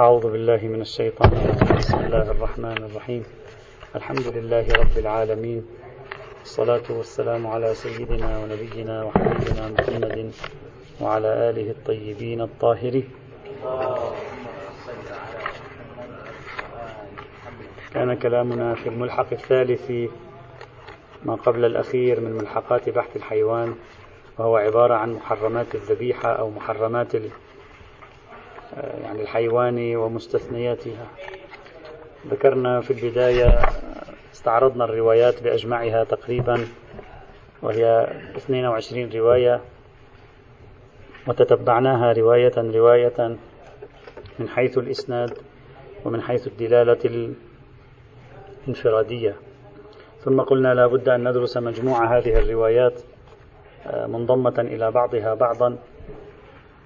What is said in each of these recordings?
أعوذ بالله من الشيطان بسم الله الرحمن الرحيم. الحمد لله رب العالمين. الصلاة والسلام على سيدنا ونبينا وحبيبنا محمد وعلى آله الطيبين الطاهرين. كان كلامنا في الملحق الثالث ما قبل الأخير من ملحقات بحث الحيوان وهو عبارة عن محرمات الذبيحة أو محرمات يعني الحيوان ومستثنياتها. ذكرنا في البداية استعرضنا الروايات بأجمعها تقريبا وهي 22 رواية وتتبعناها رواية رواية من حيث الإسناد ومن حيث الدلالة الانفرادية. ثم قلنا لا بد أن ندرس مجموع هذه الروايات آه، منضمة إلى بعضها بعضا.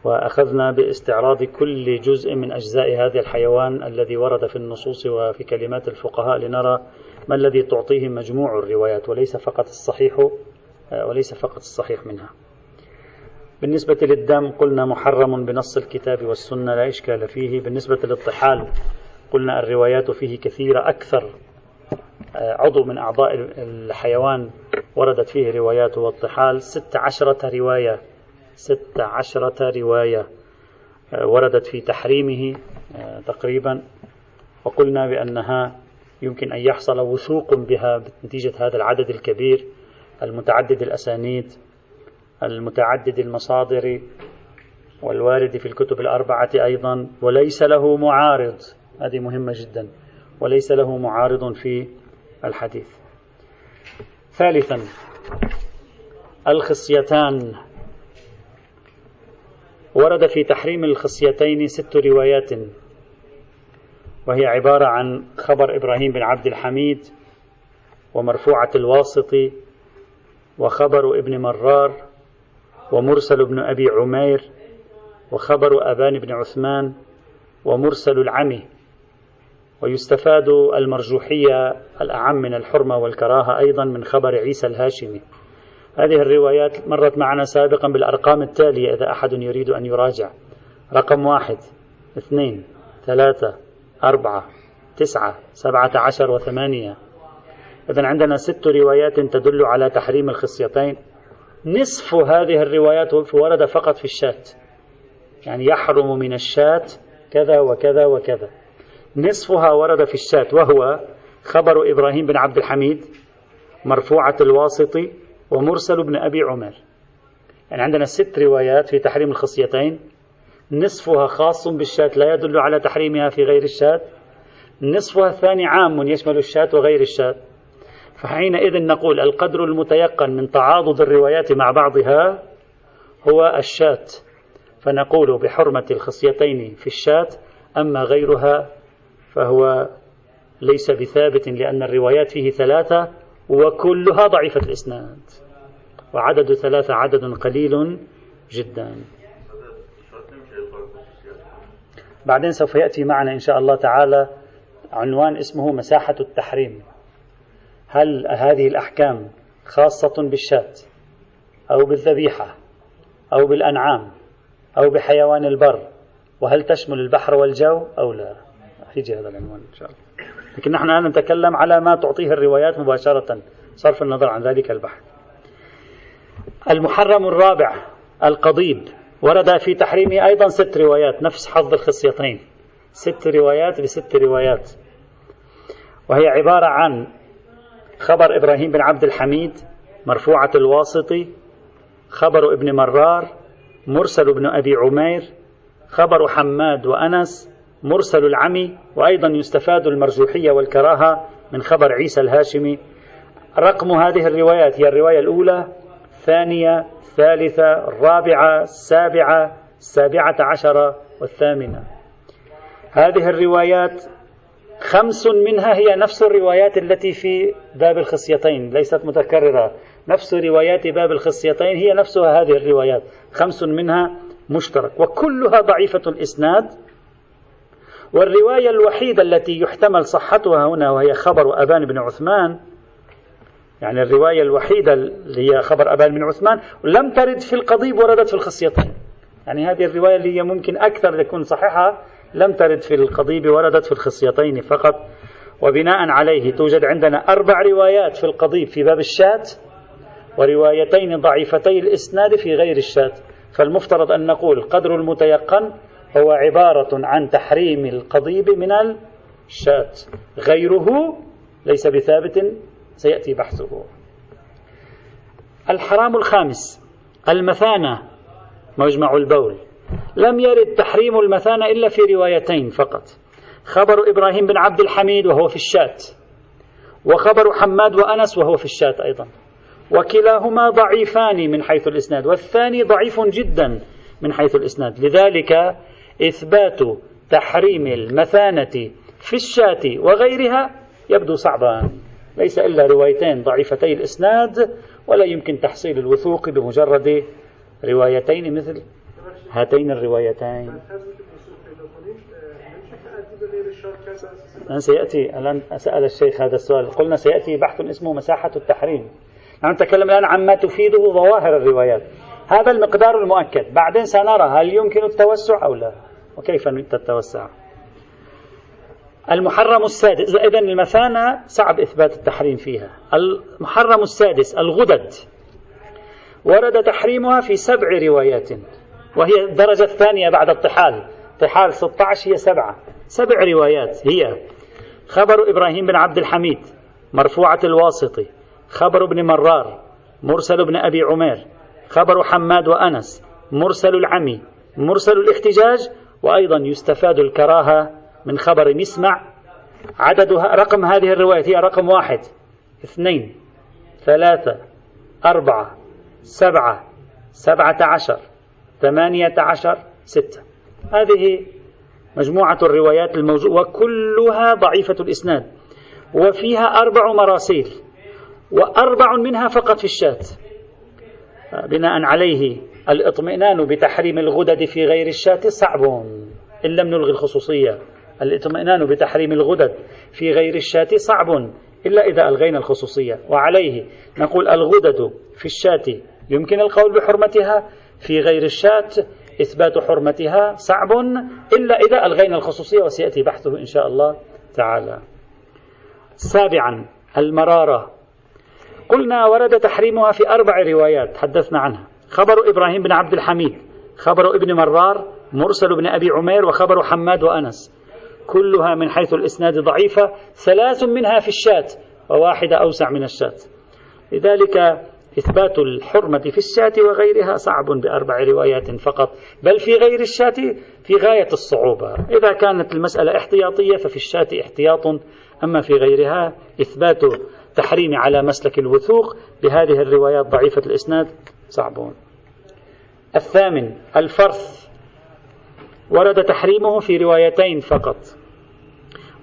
وأخذنا باستعراض كل جزء من أجزاء هذا الحيوان الذي ورد في النصوص وفي كلمات الفقهاء لنرى ما الذي تعطيه مجموع الروايات وليس فقط الصحيح آه، وليس فقط الصحيح منها. بالنسبة للدم قلنا محرم بنص الكتاب والسنة لا إشكال فيه، بالنسبة للطحال قلنا الروايات فيه كثيرة أكثر آه، عضو من أعضاء الحيوان وردت فيه روايات. والطحال ست عشرة رواية. ست عشرة رواية آه، وردت في تحريمه آه، تقريبا. وقلنا بأنها يمكن أن يحصل وثوق بها نتيجة هذا العدد الكبير المتعدد الأسانيد المتعدد المصادر والوارد في الكتب الأربعة أيضا. وليس له معارض هذه مهمة جدا. وليس له معارض في الحديث. ثالثا الخصيتان. ورد في تحريم الخصيتين ست روايات وهي عبارة عن خبر إبراهيم بن عبد الحميد ومرفوعة الواسط وخبر ابن مرار ومرسل بن أبي عمير وخبر أبان بن عثمان ومرسل العمي. ويستفاد المرجوحية الأعم من الحرمة والكراهة أيضا من خبر عيسى الهاشمي. هذه الروايات مرت معنا سابقا بالأرقام التالية إذا أحد يريد أن يراجع. رقم واحد اثنين ثلاثة أربعة تسعة سبعة عشر وثمانية. إذا عندنا ست روايات تدل على تحريم الخصيتين. نصف هذه الروايات ورد فقط في الشاة يعني يحرم من الشاة كذا وكذا وكذا. نصفها ورد في الشاة وهو خبر إبراهيم بن عبد الحميد مرفوعة الواسط ومرسل بن أبي عمر. يعني عندنا ست روايات في تحريم الخصيتين. نصفها خاص بالشاة لا يدل على تحريمها في غير الشاة. نصفها الثاني عام يشمل الشاة وغير الشاة. فحينئذ نقول القدر المتيقن من تعاضد الروايات مع بعضها هو الشاة. فنقول بحرمة الخصيتين في الشاة أما غيرها فهو ليس بثابت لأن الروايات فيه ثلاثة. وكلها ضعيفة الإسناد. وعدد ثلاثة عدد قليل جدا. بعدين سوف يأتي معنا إن شاء الله تعالى عنوان اسمه مساحة التحريم. هل هذه الأحكام خاصة بالشاة أو بالذبيحة أو بالأنعام أو بحيوان البر وهل تشمل البحر والجو أو لا؟ يجي هذا العنوان إن شاء الله. لكن نحن الآن نتكلم على ما تعطيه الروايات مباشرة صرف النظر عن ذلك البحث. المحرم الرابع القضيب ورد في تحريمه أيضا ست روايات نفس حظ الخصيتين ست روايات بست روايات. وهي عبارة عن خبر إبراهيم بن عبد الحميد مرفوعة الواسطي خبر ابن مرار مرسل بن أبي عمير خبر حماد وأنس مرسل العمي وأيضا يستفاد المرجوحية والكراهة من خبر عيسى الهاشمي. رقم هذه الروايات هي الرواية الأولى الثانية الثالثة الرابعة السابعة السابعة عشرة والثامنة. هذه الروايات خمس منها هي نفس الروايات التي في باب الخصيتين ليست متكررة. نفس روايات باب الخصيتين هي نفسها هذه الروايات. خمس منها مشترك وكلها ضعيفة الإسناد والرواية الوحيدة التي يحتمل صحتها هنا وهي خبر أبان بن عثمان يعني الرواية الوحيدة اللي هي خبر أبان بن عثمان لم ترد في القضيب وردت في الخصيتين. يعني هذه الرواية اللي هي ممكن أكثر تكون صحيحة لم ترد في القضيب وردت في الخصيتين فقط. وبناء عليه توجد عندنا أربع روايات في القضيب في باب الشاة وروايتين ضعيفتي الإسناد في غير الشاة فالمفترض أن نقول قدر المتيقن هو عبارة عن تحريم القضيب من الشاة غيره ليس بثابت سيأتي بحثه. الحرام الخامس المثانة مجمع البول. لم يرد تحريم المثانة إلا في روايتين فقط. خبر إبراهيم بن عبد الحميد وهو في الشاة وخبر حماد وأنس وهو في الشاة أيضا. وكلاهما ضعيفان من حيث الإسناد والثاني ضعيف جدا من حيث الإسناد. لذلك إثبات تحريم المثانة في الشاة وغيرها يبدو صعبا. ليس إلا روايتين ضعيفتي الإسناد ولا يمكن تحصيل الوثوق بمجرد روايتين مثل هاتين الروايتين. الآن سيأتي الآن سأل الشيخ هذا السؤال. قلنا سيأتي بحث اسمه مساحة التحريم. نحن نتكلم الآن عما تفيده ظواهر الروايات. هذا المقدار المؤكد. بعدين سنرى هل يمكن التوسع أو لا. وكيف التوسع المحرم السادس إذا المثانة صعب إثبات التحريم فيها. المحرم السادس الغدد. ورد تحريمها في سبع روايات وهي الدرجة الثانية بعد الطحال. طحال 16 هي سبعة. سبع روايات هي. خبر إبراهيم بن عبد الحميد مرفوعة الواسطي. خبر ابن مرار مرسل ابن أبي عمير. خبر حماد وأنس مرسل العمي. مرسل الاحتجاج وأيضا يستفاد الكراهة من خبر نسمع عددها رقم هذه الرواية هي رقم واحد. اثنين ثلاثة أربعة سبعة سبعة عشر ثمانية عشر ستة. هذه مجموعة الروايات الموجودة وكلها ضعيفة الإسناد. وفيها أربع مراسيل وأربع منها فقط في الشات. بناء عليه الإطمئنان بتحريم الغدد في غير الشاة صعب. إن لم نلغي الخصوصية الإطمئنان بتحريم الغدد في غير الشاة صعب إلا إذا ألغينا الخصوصية. وعليه نقول الغدد في الشاة يمكن القول بحرمتها في غير الشاة إثبات حرمتها صعب إلا إذا ألغينا الخصوصية وسيأتي بحثه إن شاء الله تعالى. سابعا المرارة. قلنا ورد تحريمها في أربع روايات تحدثنا عنها. خبر إبراهيم بن عبد الحميد خبر ابن مرار مرسل بن أبي عمير وخبر حماد وأنس. كلها من حيث الإسناد ضعيفة ثلاث منها في الشاة وواحدة أوسع من الشاة لذلك إثبات الحرمة في الشاة وغيرها صعب بأربع روايات فقط بل في غير الشاة في غاية الصعوبة. إذا كانت المسألة احتياطية ففي الشاة احتياط أما في غيرها إثبات تحريم على مسلك الوثوق بهذه الروايات ضعيفة الإسناد. صعبون. الثامن الفرث. ورد تحريمه في روايتين فقط.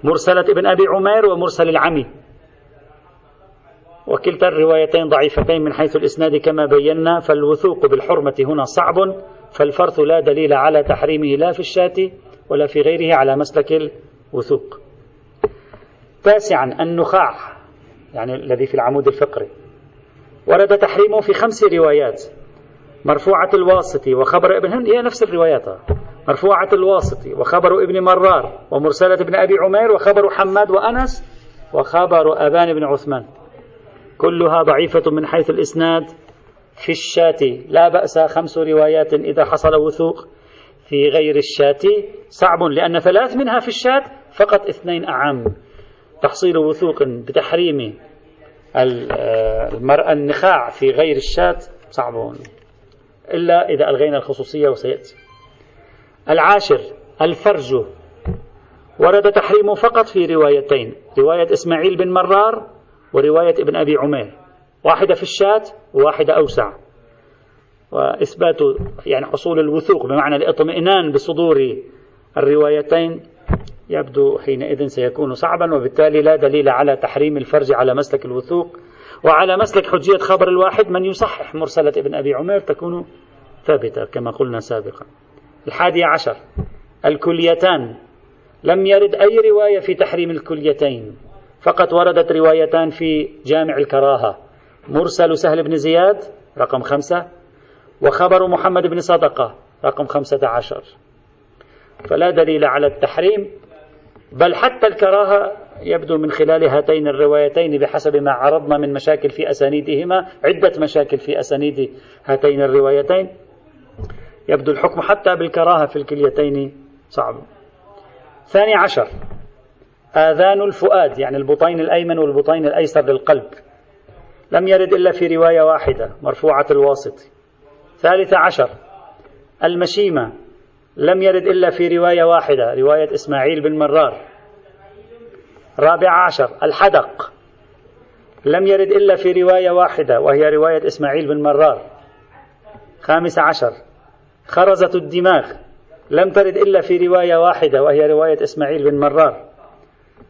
مرسلة ابن أبي عمير ومرسل العمي. وكلتا الروايتين ضعيفتين من حيث الإسناد كما بينا. فالوثوق بالحرمة هنا صعب. فالفرث لا دليل على تحريمه لا في الشاة ولا في غيره على مسلك الوثوق. تاسعا النخاع. يعني الذي في العمود الفقري. ورد تحريمه في خمس روايات. مرفوعة الواسطي وخبر ابن هند هي نفس الروايات. مرفوعة الواسطي وخبر ابن مرار ومرسلة ابن أبي عمير وخبر حماد وأنس وخبر أبان بن عثمان. كلها ضعيفة من حيث الإسناد في الشاة لا بأس خمس روايات إذا حصل وثوق في غير الشاة صعب لأن ثلاث منها في الشاة فقط اثنين أعم. تحصيل وثوق بتحريم المرأة النخاع في غير الشاة صعب إلا إذا ألغينا الخصوصية وسيأتي. العاشر الفرج. ورد تحريمه فقط في روايتين. رواية إسماعيل بن مرار ورواية ابن أبي عمير. واحدة في الشاة وواحدة أوسع. وإثبات يعني حصول الوثوق بمعنى الاطمئنان بصدور الروايتين. يبدو حينئذ سيكون صعبا وبالتالي لا دليل على تحريم الفرج على مسلك الوثوق وعلى مسلك حجية خبر الواحد من يصحح مرسلة ابن أبي عمير تكون ثابتة كما قلنا سابقا. الحادي عشر الكليتان. لم يرد أي رواية في تحريم الكليتين. فقط وردت روايتان في جامع الكراهة. مرسل سهل بن زياد رقم خمسة وخبر محمد بن صدقة رقم خمسة عشر. فلا دليل على التحريم. بل حتى الكراهة يبدو من خلال هاتين الروايتين بحسب ما عرضنا من مشاكل في أسانيدهما عدة مشاكل في أسانيد هاتين الروايتين. يبدو الحكم حتى بالكراهة في الكليتين صعب. ثاني عشر آذان الفؤاد يعني البطين الأيمن والبطين الأيسر للقلب. لم يرد إلا في رواية واحدة مرفوعة الواسط. ثالث عشر المشيمة لم يرد إلا في رواية واحدة رواية إسماعيل بن مرار. رابع عشر الحدق. لم يرد إلا في رواية واحدة وهي رواية إسماعيل بن مرار. خامس عشر خرزة الدماغ. لم ترد إلا في رواية واحدة وهي رواية إسماعيل بن مرار.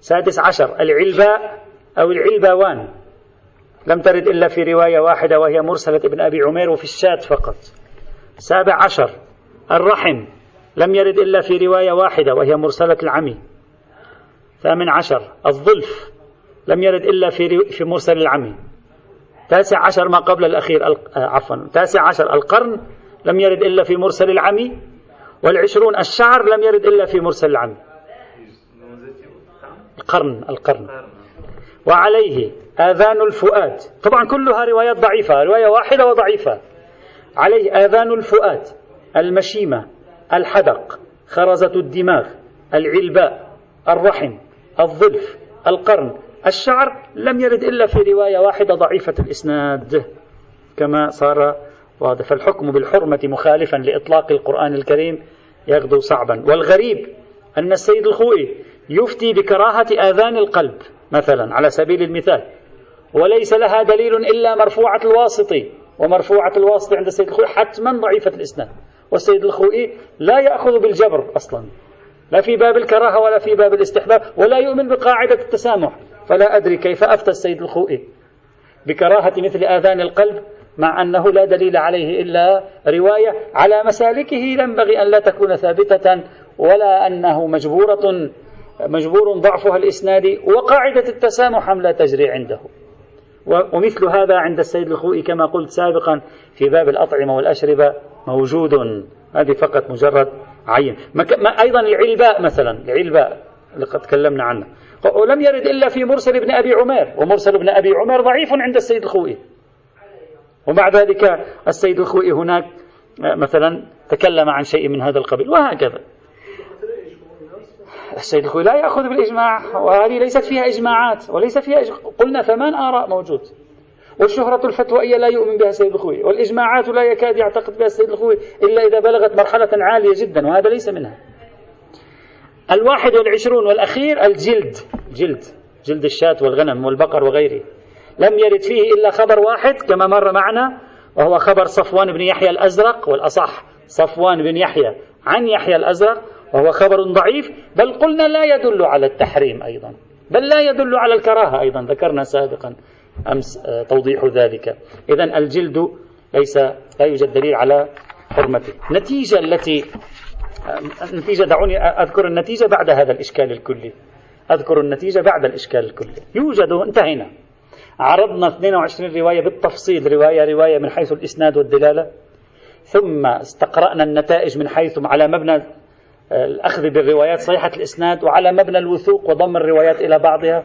سادس عشر العلباء أو العلباوان. لم ترد إلا في رواية واحدة وهي مرسلة ابن أبي عمير وفي الشات فقط. سابع عشر الرحم. لم يرد إلا في رواية واحدة وهي مرسلة العمي. ثامن عشر الظلف. لم يرد إلا في, في مرسل العمي. تاسع عشر ما قبل الأخير آه، عفوا. تاسع عشر القرن لم يرد إلا في مرسل العمي والعشرون الشعر لم يرد إلا في مرسل العمي. القرن القرن. وعليه آذان الفؤاد. طبعا كلها روايات ضعيفة رواية واحدة وضعيفة. عليه آذان الفؤاد المشيمة. الحدق خرزة الدماغ العلباء الرحم الظلف القرن. الشعر لم يرد إلا في رواية واحدة ضعيفة الإسناد كما صار واضح فالحكم بالحرمة مخالفا لإطلاق القرآن الكريم يغدو صعبا. والغريب أن السيد الخوئي يفتي بكراهة آذان القلب مثلا على سبيل المثال. وليس لها دليل إلا مرفوعة الواسطي ومرفوعة الواسطي عند السيد الخوئي حتما ضعيفة الإسناد. والسيد الخوئي لا يأخذ بالجبر أصلا. لا في باب الكراهة ولا في باب الاستحباب ولا يؤمن بقاعدة التسامح. فلا أدري كيف أفتى السيد الخوئي بكراهة مثل آذان القلب مع أنه لا دليل عليه إلا رواية على مسالكه. ينبغي أن لا تكون ثابتة ولا أنه مجبورة مجبور ضعفها الإسنادي وقاعدة التسامح لا تجري عنده. ومثل هذا عند السيد الخوئي كما قلت سابقا في باب الأطعمة والأشربة موجود. هذه فقط مجرد عين. أيضا العلباء مثلا العلباء اللي قد تكلمنا عنه. ولم يرد إلا في مرسل ابن أبي عمير. ومرسل ابن أبي عمير ضعيف عند السيد الخوئي. ومع ذلك السيد الخوئي هناك مثلا تكلم عن شيء من هذا القبيل. وهكذا. السيد الخوئي لا يأخذ بالإجماع وهذه ليست فيها إجماعات وليس فيها إجماع. قلنا ثمان آراء موجود. والشهرة الفتوائية لا يؤمن بها السيد الخوئي والإجماعات لا يكاد يعتقد بها السيد الخوئي إلا إذا بلغت مرحلة عالية جدا وهذا ليس منها. الواحد والعشرون والأخير الجلد جلد جلد الشاة والغنم والبقر وغيره. لم يرد فيه إلا خبر واحد كما مر معنا وهو خبر صفوان بن يحيى الأزرق والأصح صفوان بن يحيى عن يحيى الأزرق وهو خبر ضعيف بل قلنا لا يدل على التحريم أيضا بل لا يدل على الكراهة أيضا ذكرنا سابقا. أمس آه، توضيح ذلك. إذا الجلد ليس لا يوجد دليل على حرمته. النتيجة التي النتيجة دعوني أذكر النتيجة بعد هذا الإشكال الكلي. أذكر النتيجة بعد الإشكال الكلي. يوجد انتهينا. عرضنا 22 رواية بالتفصيل رواية رواية من حيث الإسناد والدلالة. ثم استقرأنا النتائج من حيث على مبنى آه، الأخذ بالروايات صحيحة الإسناد وعلى مبنى الوثوق وضم الروايات إلى بعضها.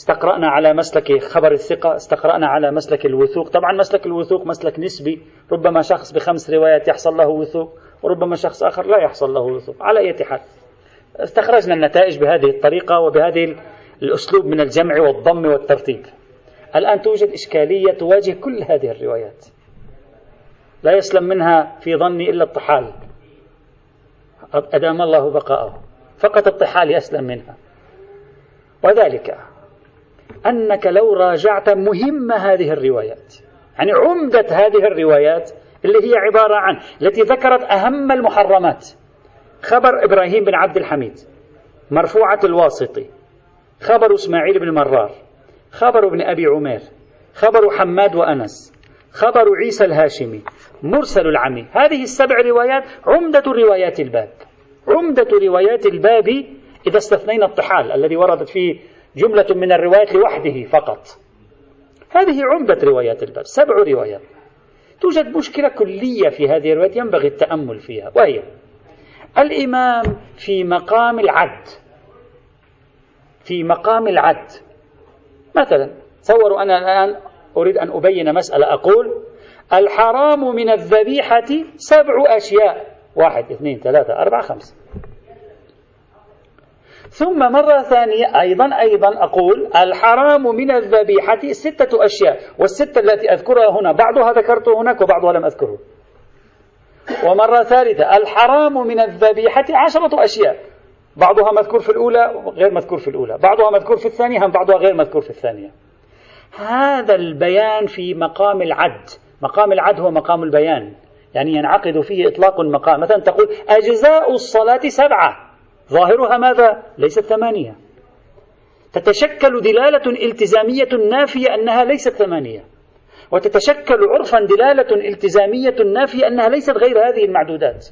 استقرأنا على مسلك خبر الثقة استقرأنا على مسلك الوثوق. طبعا مسلك الوثوق مسلك نسبي. ربما شخص بخمس روايات يحصل له وثوق وربما شخص آخر لا يحصل له وثوق. على أي حال استخرجنا النتائج بهذه الطريقة وبهذه الأسلوب من الجمع والضم والترتيب. الآن توجد إشكالية تواجه كل هذه الروايات. لا يسلم منها في ظني إلا الطحال. أدام الله بقاءه. فقط الطحال يسلم منها. وذلك أنك لو راجعت مهم هذه الروايات. يعني عمدة هذه الروايات اللي هي عبارة عن التي ذكرت أهم المحرمات. خبر إبراهيم بن عبد الحميد مرفوعة الواسطي. خبر إسماعيل بن مرار. خبر ابن أبي عمير. خبر حماد وأنس. خبر عيسى الهاشمي. مرسل العمي. هذه السبع روايات عمدة روايات الباب. عمدة روايات الباب إذا استثنينا الطحال الذي وردت فيه جملة من الروايات لوحده فقط. هذه عمدة روايات الباب سبع روايات. توجد مشكلة كلية في هذه الروايات ينبغي التأمل فيها وهي الإمام في مقام العد. في مقام العد. مثلا تصوروا أنا الآن أريد أن أبين مسألة أقول الحرام من الذبيحة سبع أشياء. واحد اثنين ثلاثة أربعة خمسة. ثم مرة ثانية أيضا أيضا أقول الحرام من الذبيحة ستة أشياء والستة التي أذكرها هنا بعضها ذكرته هناك وبعضها لم أذكره. ومرة ثالثة الحرام من الذبيحة عشرة أشياء. بعضها مذكور في الأولى غير مذكور في الأولى. بعضها مذكور في الثانية بعضها غير مذكور في الثانية. هذا البيان في مقام العد. مقام العد هو مقام البيان. يعني ينعقد فيه إطلاق المقام. مثلا تقول أجزاء الصلاة سبعة. ظاهرها ماذا؟ ليست ثمانية. تتشكل دلالة التزامية نافية أنها ليست ثمانية. وتتشكل عرفا دلالة التزامية نافية أنها ليست غير هذه المعدودات.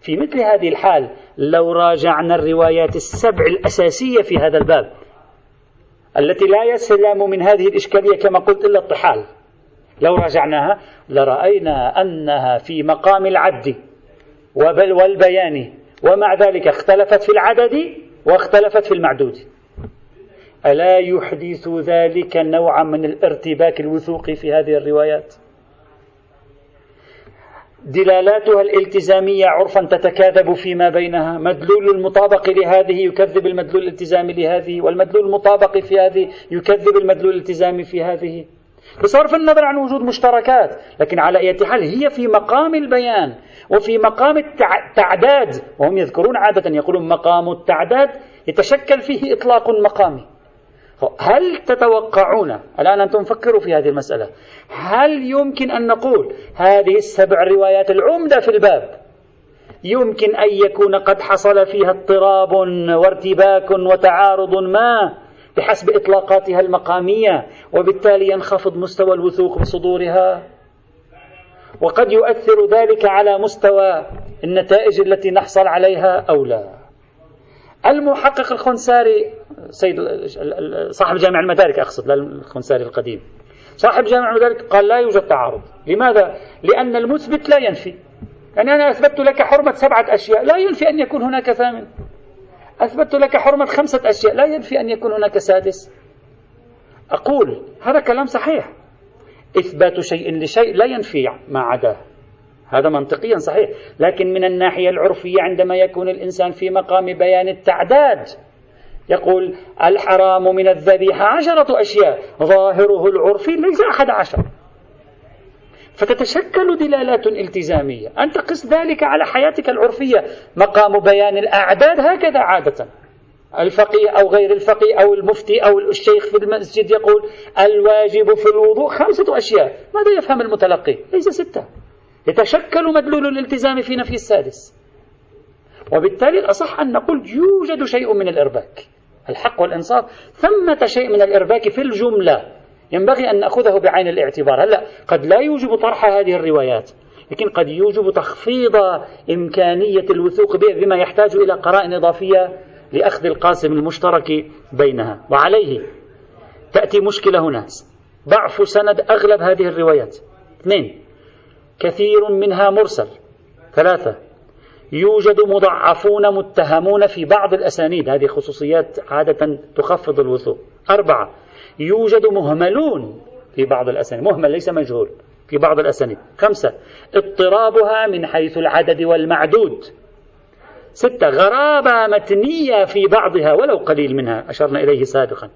في مثل هذه الحال لو راجعنا الروايات السبع الأساسية في هذا الباب التي لا يسلم من هذه الإشكالية كما قلت إلا الطحال لو راجعناها لرأينا أنها في مقام العد والبيان ومع ذلك اختلفت في العدد واختلفت في المعدود. ألا يحدث ذلك نوعا من الارتباك الوثوقي في هذه الروايات؟ دلالاتها الالتزامية عرفا تتكاذب فيما بينها. مدلول المطابق لهذه يكذب المدلول الالتزامي لهذه والمدلول المطابق في هذه يكذب المدلول الالتزامي في هذه. بصرف النظر عن وجود مشتركات لكن على أي حال هي في مقام البيان وفي مقام التعداد وهم يذكرون عادة يقولون مقام التعداد يتشكل فيه إطلاق مقامي. هل تتوقعون الآن أنتم فكروا في هذه المسألة هل يمكن أن نقول هذه السبع روايات العمدة في الباب؟ يمكن أن يكون قد حصل فيها اضطراب وارتباك وتعارض ما؟ بحسب إطلاقاتها المقامية وبالتالي ينخفض مستوى الوثوق بصدورها. وقد يؤثر ذلك على مستوى النتائج التي نحصل عليها أو لا. المحقق الخنساري سيد صاحب جامع المدارك أقصد لا الخنساري القديم. صاحب جامع المدارك قال لا يوجد تعارض. لماذا؟ لأن المثبت لا ينفي. يعني أنا أثبتت لك حرمة سبعة أشياء لا ينفي أن يكون هناك ثامن. أثبتت لك حرمة خمسة أشياء لا ينفي أن يكون هناك سادس. أقول هذا كلام صحيح. إثبات شيء لشيء لا ينفي ما عداه. هذا منطقيا صحيح. لكن من الناحية العرفية عندما يكون الإنسان في مقام بيان التعداد يقول الحرام من الذبيحة عشرة أشياء. ظاهره العرفي ليس أحد عشر. فتتشكل دلالات التزامية. أنت قس ذلك على حياتك العرفية. مقام بيان الأعداد هكذا عادة. الفقيه أو غير الفقيه أو المفتي أو الشيخ في المسجد يقول الواجب في الوضوء خمسة أشياء. ماذا يفهم المتلقي؟ ليس ستة. يتشكل مدلول الالتزام في نفي السادس. وبالتالي الأصح أن نقول يوجد شيء من الإرباك. الحق والإنصاف. ثمة شيء من الإرباك في الجملة. ينبغي أن نأخذه بعين الاعتبار. هلا قد لا يوجب طرح هذه الروايات لكن قد يوجب تخفيض إمكانية الوثوق بما يحتاج إلى قرائن إضافية لأخذ القاسم المشترك بينها. وعليه تأتي مشكلة هنا. ضعف سند أغلب هذه الروايات. اثنين كثير منها مرسل. ثلاثة يوجد مضعفون متهمون في بعض الأسانيد. هذه خصوصيات عادة تخفض الوثوق. أربعة يوجد مهملون في بعض الأسانيد. مهمل ليس مجهول في بعض الأسانيد. خمسة اضطرابها من حيث العدد والمعدود. ستة غرابة متنية في بعضها ولو قليل منها. أشرنا إليه سابقا.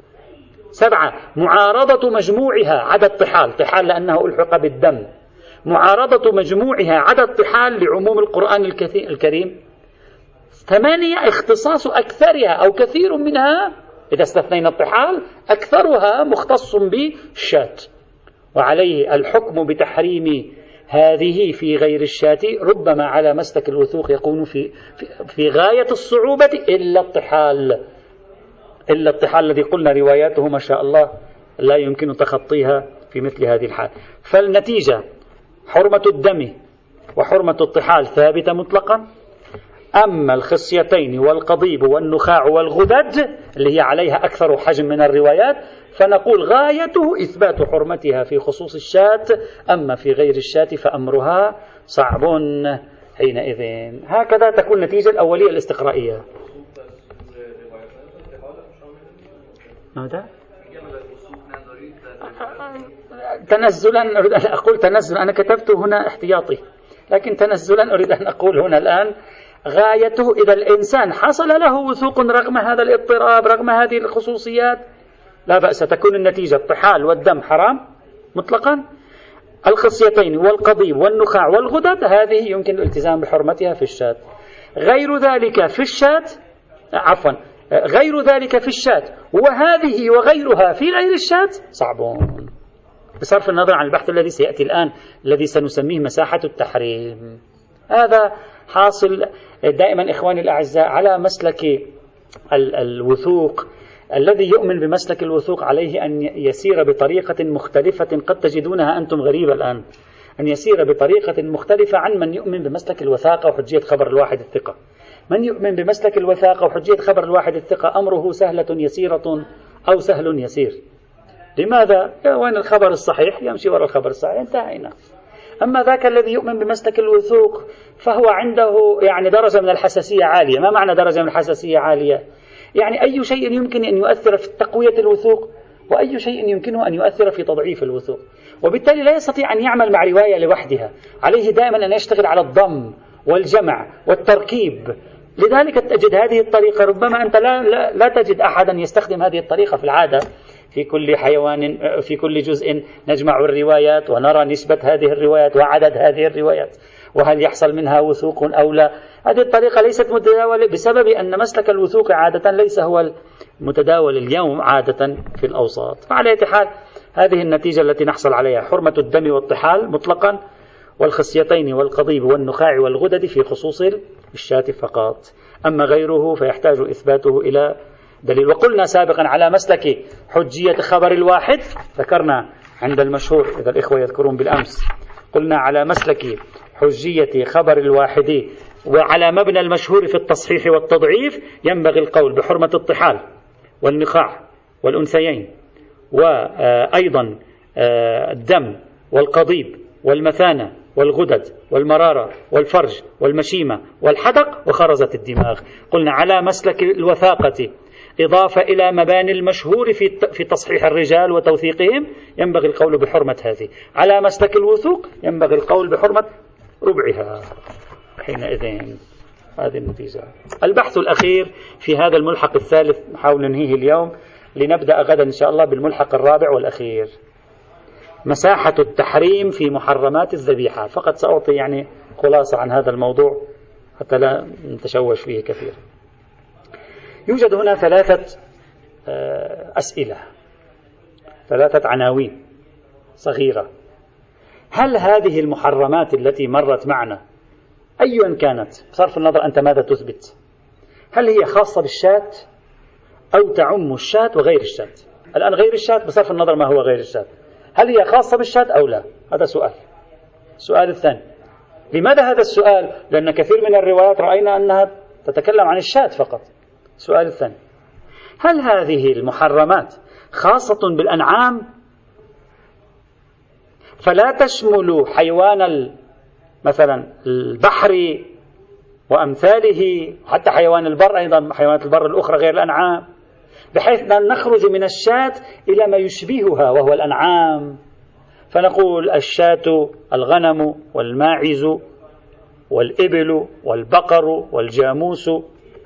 سبعة معارضة مجموعها عدد طحال طحال لأنه ألحق بالدم. معارضة مجموعها عدد طحال لعموم القرآن الكريم. ثمانية اختصاص أكثرها أو كثير منها إذا استثنينا الطحال أكثرها مختص بالشاة وعليه الحكم بتحريم هذه في غير الشاة ربما على مسلك الوثوق يكون في, في, في غاية الصعوبة إلا الطحال إلا الطحال الذي قلنا رواياته ما شاء الله لا يمكن تخطيها في مثل هذه الحال. فالنتيجة حرمة الدم وحرمة الطحال ثابتة مطلقا. أما الخصيتين والقضيب والنخاع والغدد اللي هي عليها أكثر حجم من الروايات فنقول غايته إثبات حرمتها في خصوص الشاة. أما في غير الشاة فأمرها صعب حينئذ. هكذا تكون النتيجة الأولية الاستقرائية. ماذا؟ تنزلا أريد أن أقول تنزلا أنا كتبت هنا احتياطي. لكن تنزلا أريد أن أقول هنا الآن غايته إذا الإنسان حصل له وثوق رغم هذا الاضطراب رغم هذه الخصوصيات لا بأس تكون النتيجة الطحال والدم حرام مطلقا. الخصيتين والقضيب والنخاع والغدد هذه يمكن الالتزام بحرمتها في الشاة. غير ذلك في الشاة عفوا غير ذلك في الشاة وهذه وغيرها في غير الشاة صعبون. بصرف النظر عن البحث الذي سيأتي الآن الذي سنسميه مساحة التحريم. هذا حاصل دائما إخواني الأعزاء على مسلك الوثوق. الذي يؤمن بمسلك الوثوق عليه أن يسير بطريقة مختلفة قد تجدونها أنتم غريبة الآن. أن يسير بطريقة مختلفة عن من يؤمن بمسلك الوثاقة وحجية خبر الواحد الثقة. من يؤمن بمسلك الوثاقة وحجية خبر الواحد الثقة أمره سهلة يسيرة أو سهل يسير. لماذا؟ وين الخبر الصحيح يمشي وراء الخبر الصحيح. انتهينا. أما ذاك الذي يؤمن بمسلك الوثوق فهو عنده يعني درجة من الحساسية عالية. ما معنى درجة من الحساسية عالية؟ يعني أي شيء يمكن أن يؤثر في تقوية الوثوق وأي شيء يمكنه أن يؤثر في تضعيف الوثوق. وبالتالي لا يستطيع أن يعمل مع رواية لوحدها. عليه دائما أن يشتغل على الضم والجمع والتركيب. لذلك تجد هذه الطريقة. ربما أنت لا, لا, لا تجد أحدا يستخدم هذه الطريقة في العادة. في كل حيوان في كل جزء نجمع الروايات ونرى نسبة هذه الروايات وعدد هذه الروايات. وهل يحصل منها وثوق أو لا؟ هذه الطريقة ليست متداولة بسبب أن مسلك الوثوق عادة ليس هو المتداول اليوم عادة في الأوساط. فعلى أي حال هذه النتيجة التي نحصل عليها حرمة الدم والطحال مطلقا والخصيتين والقضيب والنخاع والغدد في خصوص الشاة فقط. أما غيره فيحتاج إثباته إلى دليل. وقلنا سابقا على مسلك حجية خبر الواحد ذكرنا عند المشهور إذا الإخوة يذكرون بالأمس قلنا على مسلك حجية خبر الواحد وعلى مبنى المشهور في التصحيح والتضعيف ينبغي القول بحرمة الطحال والنخاع والأنثيين وأيضا آه، الدم والقضيب والمثانة والغدد والمرارة والفرج والمشيمة والحدق وخرزة الدماغ. قلنا على مسلك الوثاقة إضافة إلى مباني المشهور في في تصحيح الرجال وتوثيقهم ينبغي القول بحرمة هذه. على مسلك الوثوق ينبغي القول بحرمة ربعها. حينئذ هذه النتيجة. البحث الأخير في هذا الملحق الثالث نحاول ننهيه اليوم لنبدأ غدا إن شاء الله بالملحق الرابع والأخير. مساحة التحريم في محرمات الذبيحة. فقط سأعطي يعني خلاصة عن هذا الموضوع حتى لا نتشوش فيه كثيرا. يوجد هنا ثلاثة آه، أسئلة ثلاثة عناوين صغيرة. هل هذه المحرمات التي مرت معنا أيا كانت؟ بصرف النظر أنت ماذا تثبت؟ هل هي خاصة بالشاة أو تعم الشاة وغير الشاة؟ الآن غير الشاة بصرف النظر ما هو غير الشاة. هل هي خاصة بالشاة أو لا؟ هذا سؤال. السؤال الثاني لماذا هذا السؤال؟ لأن كثير من الروايات رأينا أنها تتكلم عن الشاة فقط. السؤال الثاني. هل هذه المحرمات خاصة بالأنعام؟ فلا تشمل حيوان مثلا البحر وأمثاله حتى حيوان البر أيضا حيوانات البر الأخرى غير الأنعام بحيث أن نخرج من الشاة إلى ما يشبهها وهو الأنعام. فنقول الشاة الغنم والماعز والإبل والبقر والجاموس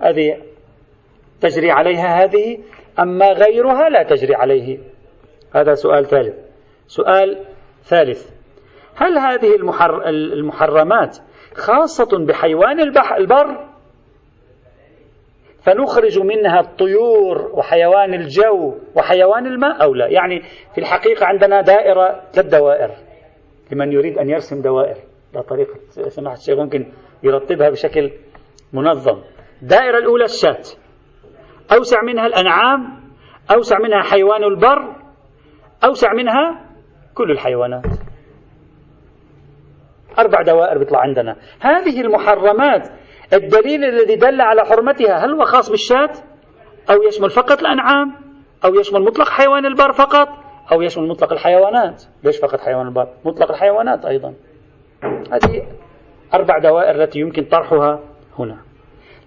هذه تجري عليها هذه أما غيرها لا تجري عليه. هذا سؤال ثالث. سؤال ثالث. هل هذه المحر المحرمات خاصة بحيوان البحر البر؟ فنخرج منها الطيور وحيوان الجو وحيوان الماء أو لا؟ يعني في الحقيقة عندنا دائرة ثلاث دوائر. لمن يريد أن يرسم دوائر. لا طريقة سماحة الشيخ ممكن يرتبها بشكل منظم. الدائرة الأولى الشاة أوسع منها الأنعام أوسع منها حيوان البر أوسع منها كل الحيوانات. أربع دوائر بيطلع عندنا. هذه المحرمات الدليل الذي دل على حرمتها هل هو خاص بالشاة؟ أو يشمل فقط الأنعام؟ أو يشمل مطلق حيوان البر فقط؟ أو يشمل مطلق الحيوانات؟ ليش فقط حيوان البر؟ مطلق الحيوانات أيضا. هذه أربع دوائر التي يمكن طرحها هنا.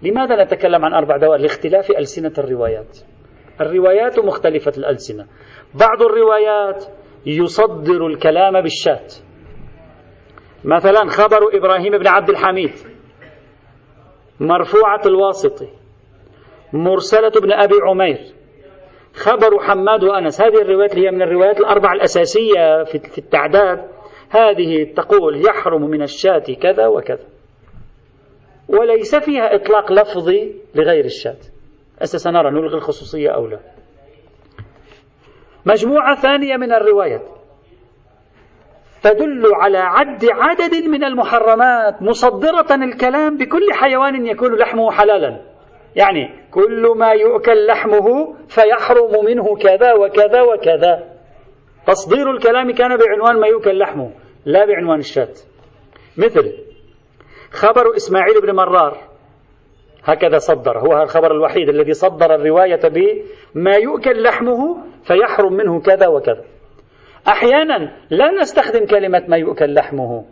لماذا نتكلم عن أربع دوائر لاختلاف ألسنة الروايات؟ الروايات مختلفة الألسنة. بعض الروايات يصدر الكلام بالشات. مثلا خبر إبراهيم بن عبد الحميد مرفوعة الواسطي مرسلة بن أبي عمير خبر حماد وأنس. هذه الروايات هي من الروايات الأربع الأساسية في التعداد. هذه تقول يحرم من الشاة كذا وكذا. وليس فيها إطلاق لفظي لغير الشاة. هسه سنرى نلغي الخصوصية أو لا. مجموعة ثانية من الروايات. تدل على عد عدد من المحرمات مصدرة الكلام بكل حيوان يكون لحمه حلالا. يعني كل ما يؤكل لحمه فيحرم منه كذا وكذا وكذا. تصدير الكلام كان بعنوان ما يؤكل لحمه لا بعنوان الشاة. مثل خبر إسماعيل بن مرار. هكذا صدر. هو الخبر الوحيد الذي صدر الرواية بما يؤكل لحمه فيحرم منه كذا وكذا. أحيانا لا نستخدم كلمة ما يؤكل لحمه.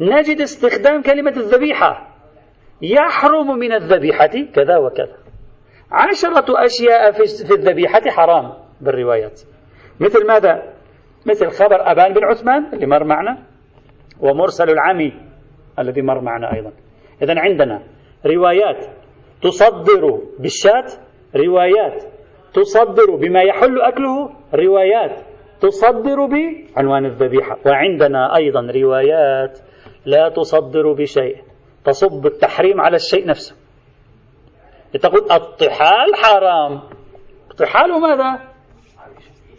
نجد استخدام كلمة الذبيحة. يحرم من الذبيحة كذا وكذا. عشرة أشياء في الذبيحة حرام بالروايات. مثل ماذا؟ مثل خبر أبان بن عثمان اللي مر معنا. ومرسل العمي. الذي مر معنا أيضا. إذا عندنا روايات تصدر بالشاة روايات تصدر بما يحل أكله روايات تصدر بعنوان الذبيحة. وعندنا أيضا روايات لا تصدر بشيء تصب التحريم على الشيء نفسه. تقول الطحال حرام. الطحال ماذا؟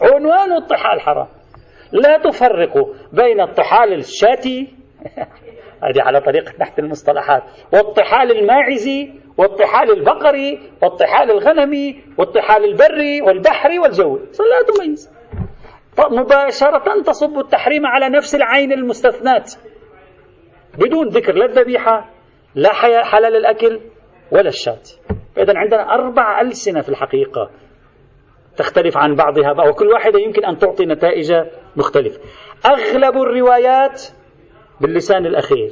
عنوان الطحال حرام. لا تفرق بين الطحال الشاتي هذه على طريقة تحت المصطلحات. والطحال الماعزي والطحال البقري والطحال الغنمي والطحال البري والبحري والجوي لا تميز مباشرة تصب التحريم على نفس العين المستثنات بدون ذكر لا الذبيحة لا حلال الأكل ولا الشاة. إذا عندنا أربع ألسنة في الحقيقة تختلف عن بعضها وكل واحدة يمكن أن تعطي نتائج مختلفة. أغلب الروايات باللسان الأخير.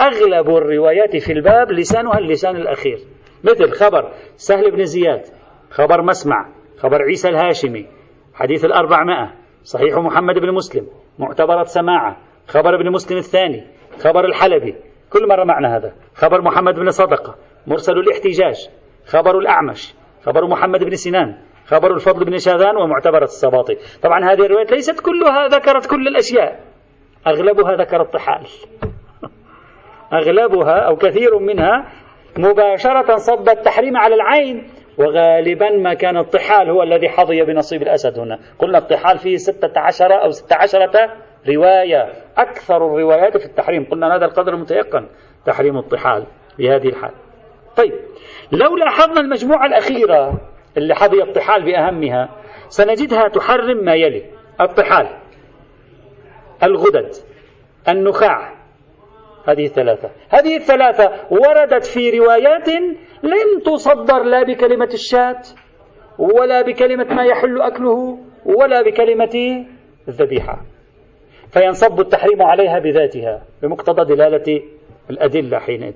أغلب الروايات في الباب لسانها اللسان الأخير. مثل خبر سهل بن زياد خبر مسمع خبر عيسى الهاشمي حديث الأربعمائة صحيح محمد بن مسلم معتبرة سماعة خبر ابن مسلم الثاني خبر الحلبي كل مرة معنا هذا. خبر محمد بن صدقة مرسل الاحتجاج خبر الأعمش خبر محمد بن سنان خبر الفضل بن شاذان ومعتبرة السباطي طبعا هذه الروايات ليست كلها ذكرت كل الأشياء. أغلبها ذكر الطحال. أغلبها أو كثير منها مباشرة صب التحريم على العين وغالبا ما كان الطحال هو الذي حظي بنصيب الأسد هنا. قلنا الطحال فيه ستة عشر أو ستة عشرة رواية أكثر الروايات في التحريم. قلنا هذا القدر المتيقن تحريم الطحال في هذه الحال. طيب لو لاحظنا المجموعة الأخيرة اللي حظي الطحال بأهمها سنجدها تحرم ما يلي الطحال. الغدد النخاع. هذه الثلاثة هذه الثلاثة وردت في روايات لم تصدر لا بكلمة الشاة ولا بكلمة ما يحل أكله ولا بكلمة الذبيحة فينصب التحريم عليها بذاتها بمقتضى دلالة الأدلة حينئذ.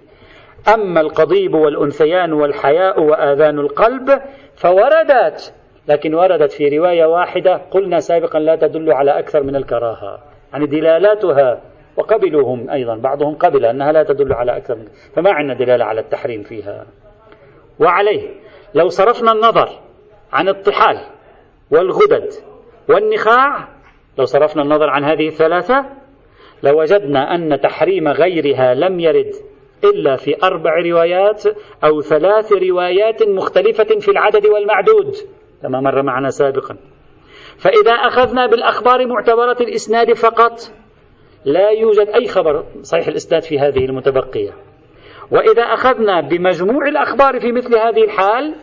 أما القضيب والأنثيان والحياء وآذان القلب فوردت لكن وردت في رواية واحدة قلنا سابقا لا تدل على أكثر من الكراهة. يعني دلالاتها وقبلوهم أيضا بعضهم قبل أنها لا تدل على أكثر من فما عندنا دلالة على التحريم فيها. وعليه لو صرفنا النظر عن الطحال والغدد والنخاع لو صرفنا النظر عن هذه الثلاثة لوجدنا أن تحريم غيرها لم يرد إلا في أربع روايات أو ثلاث روايات مختلفة في العدد والمعدود كما مر معنا سابقا. فإذا أخذنا بالأخبار معتبرة الإسناد فقط لا يوجد أي خبر صحيح الإسناد في هذه المتبقية. وإذا أخذنا بمجموع الأخبار في مثل هذه الحال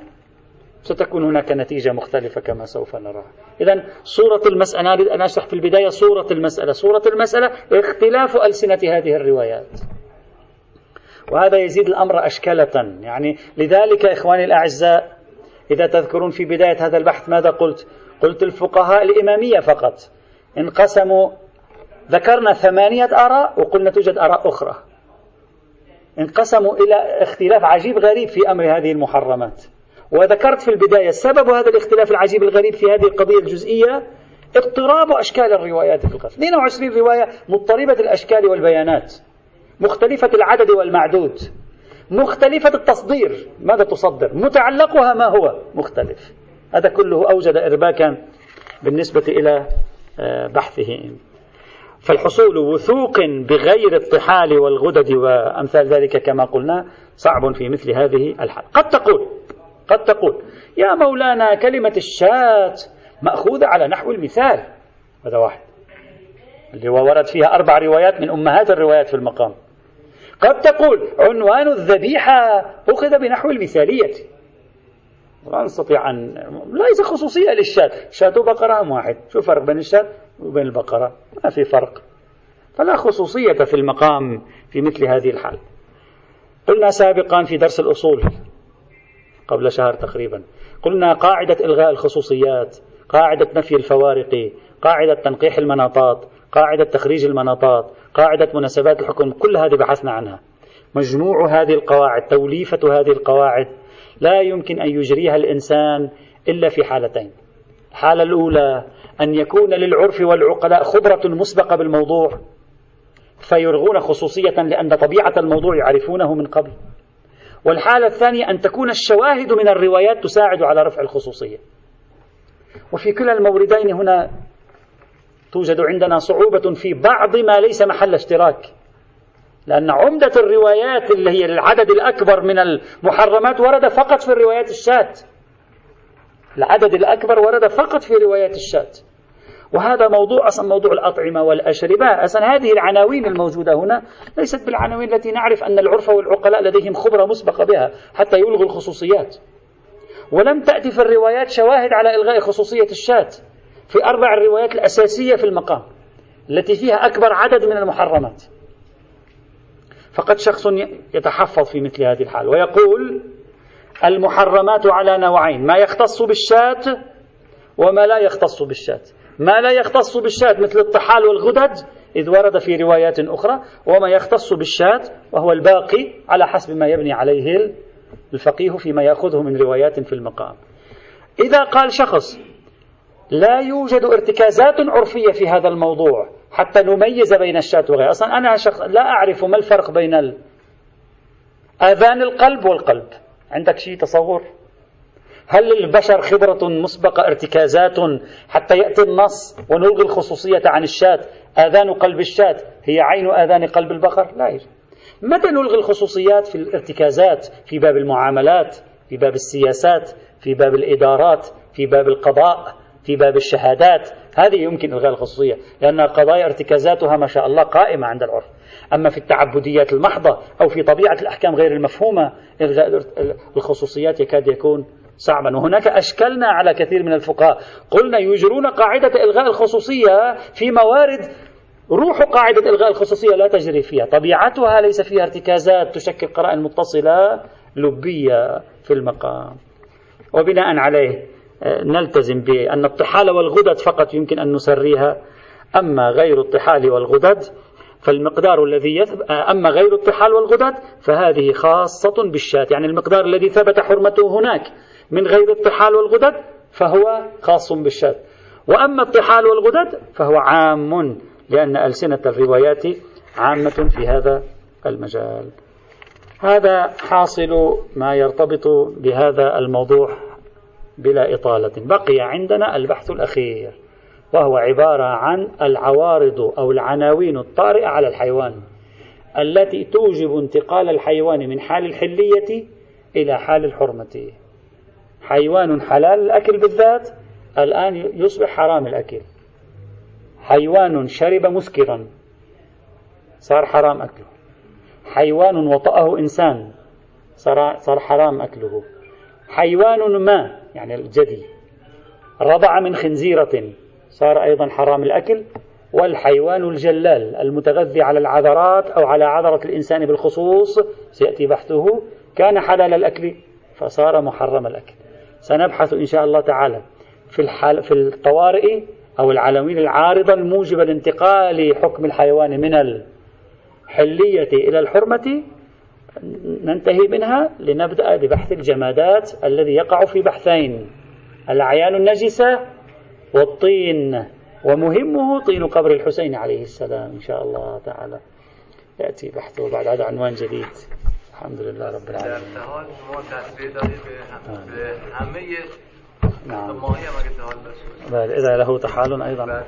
ستكون هناك نتيجة مختلفة كما سوف نرى. إذا صورة المسألة أنا أشرح في البداية صورة المسألة. صورة المسألة اختلاف ألسنة هذه الروايات. وهذا يزيد الأمر أشكالة يعني لذلك إخواني الأعزاء إذا تذكرون في بداية هذا البحث ماذا قلت؟ قلت الفقهاء الإمامية فقط. انقسموا ذكرنا ثمانية آراء وقلنا توجد آراء أخرى. انقسموا إلى اختلاف عجيب غريب في أمر هذه المحرمات. وذكرت في البداية سبب هذا الاختلاف العجيب الغريب في هذه القضية الجزئية اضطراب أشكال الروايات في القتل 22 رواية مضطربة الأشكال والبيانات مختلفة العدد والمعدود مختلفة التصدير. ماذا تصدر؟ متعلقها ما هو؟ مختلف. هذا كله أوجد إرباكا بالنسبة إلى آه، بحثه. فالحصول وثوق بغير الطحال والغدد وأمثال ذلك كما قلنا صعب في مثل هذه الحال. قد تقول قد تقول يا مولانا كلمة الشاة مأخوذة على نحو المثال. هذا واحد. اللي ورد فيها أربع روايات من أمهات الروايات في المقام. قد تقول عنوان الذبيحة أخذ بنحو المثالية. لا نستطيع أن ليس خصوصية للشاة. شاة بقرة أم واحد؟ شو فرق بين الشاة وبين البقرة؟ ما في فرق. فلا خصوصية في المقام في مثل هذه الحال. قلنا سابقا في درس الأصول قبل شهر تقريبا. قلنا قاعدة إلغاء الخصوصيات قاعدة نفي الفوارق قاعدة تنقيح المناطات قاعدة تخريج المناطات قاعدة مناسبات الحكم كل هذه بحثنا عنها. مجموع هذه القواعد توليفة هذه القواعد لا يمكن أن يجريها الإنسان إلا في حالتين. الحالة الأولى أن يكون للعرف والعقلاء خبرة مسبقة بالموضوع فيرغون خصوصية لأن طبيعة الموضوع يعرفونه من قبل. والحالة الثانية أن تكون الشواهد من الروايات تساعد على رفع الخصوصية. وفي كلا الموردين هنا توجد عندنا صعوبة في بعض ما ليس محل اشتراك. لأن عمدة الروايات اللي هي العدد الأكبر من المحرمات ورد فقط في الروايات الشات العدد الأكبر ورد فقط في روايات الشات وهذا موضوع أصلا موضوع الأطعمة والأشربة. أصلا هذه العناوين الموجودة هنا ليست بالعناوين التي نعرف أن العرف والعقلاء لديهم خبرة مسبقة بها حتى يلغوا الخصوصيات. ولم تأتي في الروايات شواهد على إلغاء خصوصية الشات في أربع الروايات الأساسية في المقام التي فيها أكبر عدد من المحرمات. فقد شخص يتحفظ في مثل هذه الحال ويقول المحرمات على نوعين ما يختص بالشاة وما لا يختص بالشاة. ما لا يختص بالشاة مثل الطحال والغدد إذ ورد في روايات أخرى وما يختص بالشاة وهو الباقي على حسب ما يبني عليه الفقيه فيما يأخذه من روايات في المقام. إذا قال شخص لا يوجد ارتكازات عرفية في هذا الموضوع حتى نميز بين الشاة وغيرها أصلا أنا شخص لا أعرف ما الفرق بين آذان القلب والقلب. عندك شيء تصور؟ هل للبشر خبرة مسبقة ارتكازات حتى يأتي النص ونلغي الخصوصية عن الشاة؟ آذان قلب الشاة هي عين آذان قلب البقر؟ لا يجب متى نلغي الخصوصيات في الارتكازات؟ في باب المعاملات في باب السياسات في باب الإدارات في باب القضاء. في باب الشهادات. هذه يمكن إلغاء الخصوصية لأن القضايا ارتكازاتها ما شاء الله قائمة عند العرف. أما في التعبديات المحضة أو في طبيعة الأحكام غير المفهومة إلغاء الخصوصيات يكاد يكون صعبا. وهناك أشكلنا على كثير من الفقهاء. قلنا يجرون قاعدة إلغاء الخصوصية في موارد روح قاعدة إلغاء الخصوصية لا تجري فيها. طبيعتها ليس فيها ارتكازات تشكل قرائن متصلة لبية في المقام. وبناء عليه نلتزم بأن الطحال والغدد فقط يمكن أن نسريها أما غير الطحال والغدد فالمقدار الذي يثب... أما غير الطحال والغدد فهذه خاصة بالشاة يعني المقدار الذي ثبت حرمته هناك من غير الطحال والغدد فهو خاص بالشاة. وأما الطحال والغدد فهو عام لأن ألسنة الروايات عامة في هذا المجال. هذا حاصل ما يرتبط بهذا الموضوع. بلا إطالة. بقي عندنا البحث الأخير وهو عبارة عن العوارض أو العناوين الطارئة على الحيوان التي توجب انتقال الحيوان من حال الحلية إلى حال الحرمة. حيوان حلال الأكل بالذات الآن يصبح حرام الأكل. حيوان شرب مسكرا صار حرام أكله. حيوان وطأه إنسان صار, حرام أكله. حيوان ما يعني الجدي. رضع من خنزيرة. صار أيضا حرام الأكل. والحيوان الجلال المتغذي على العذرات أو على عذرة الإنسان بالخصوص سيأتي بحثه كان حلال الأكل فصار محرم الأكل. سنبحث إن شاء الله تعالى في, الحال في الطوارئ أو العناوين العارضة الموجبة لانتقال حكم الحيوان من الحلية إلى الحرمة. ننتهي منها لنبدأ ببحث الجمادات الذي يقع في بحثين. العيان النجسة والطين ومهمه طين قبر الحسين عليه السلام إن شاء الله تعالى. يأتي بحثه بعد هذا عنوان جديد. الحمد لله رب العالمين. نعم. إذا له تحال أيضا.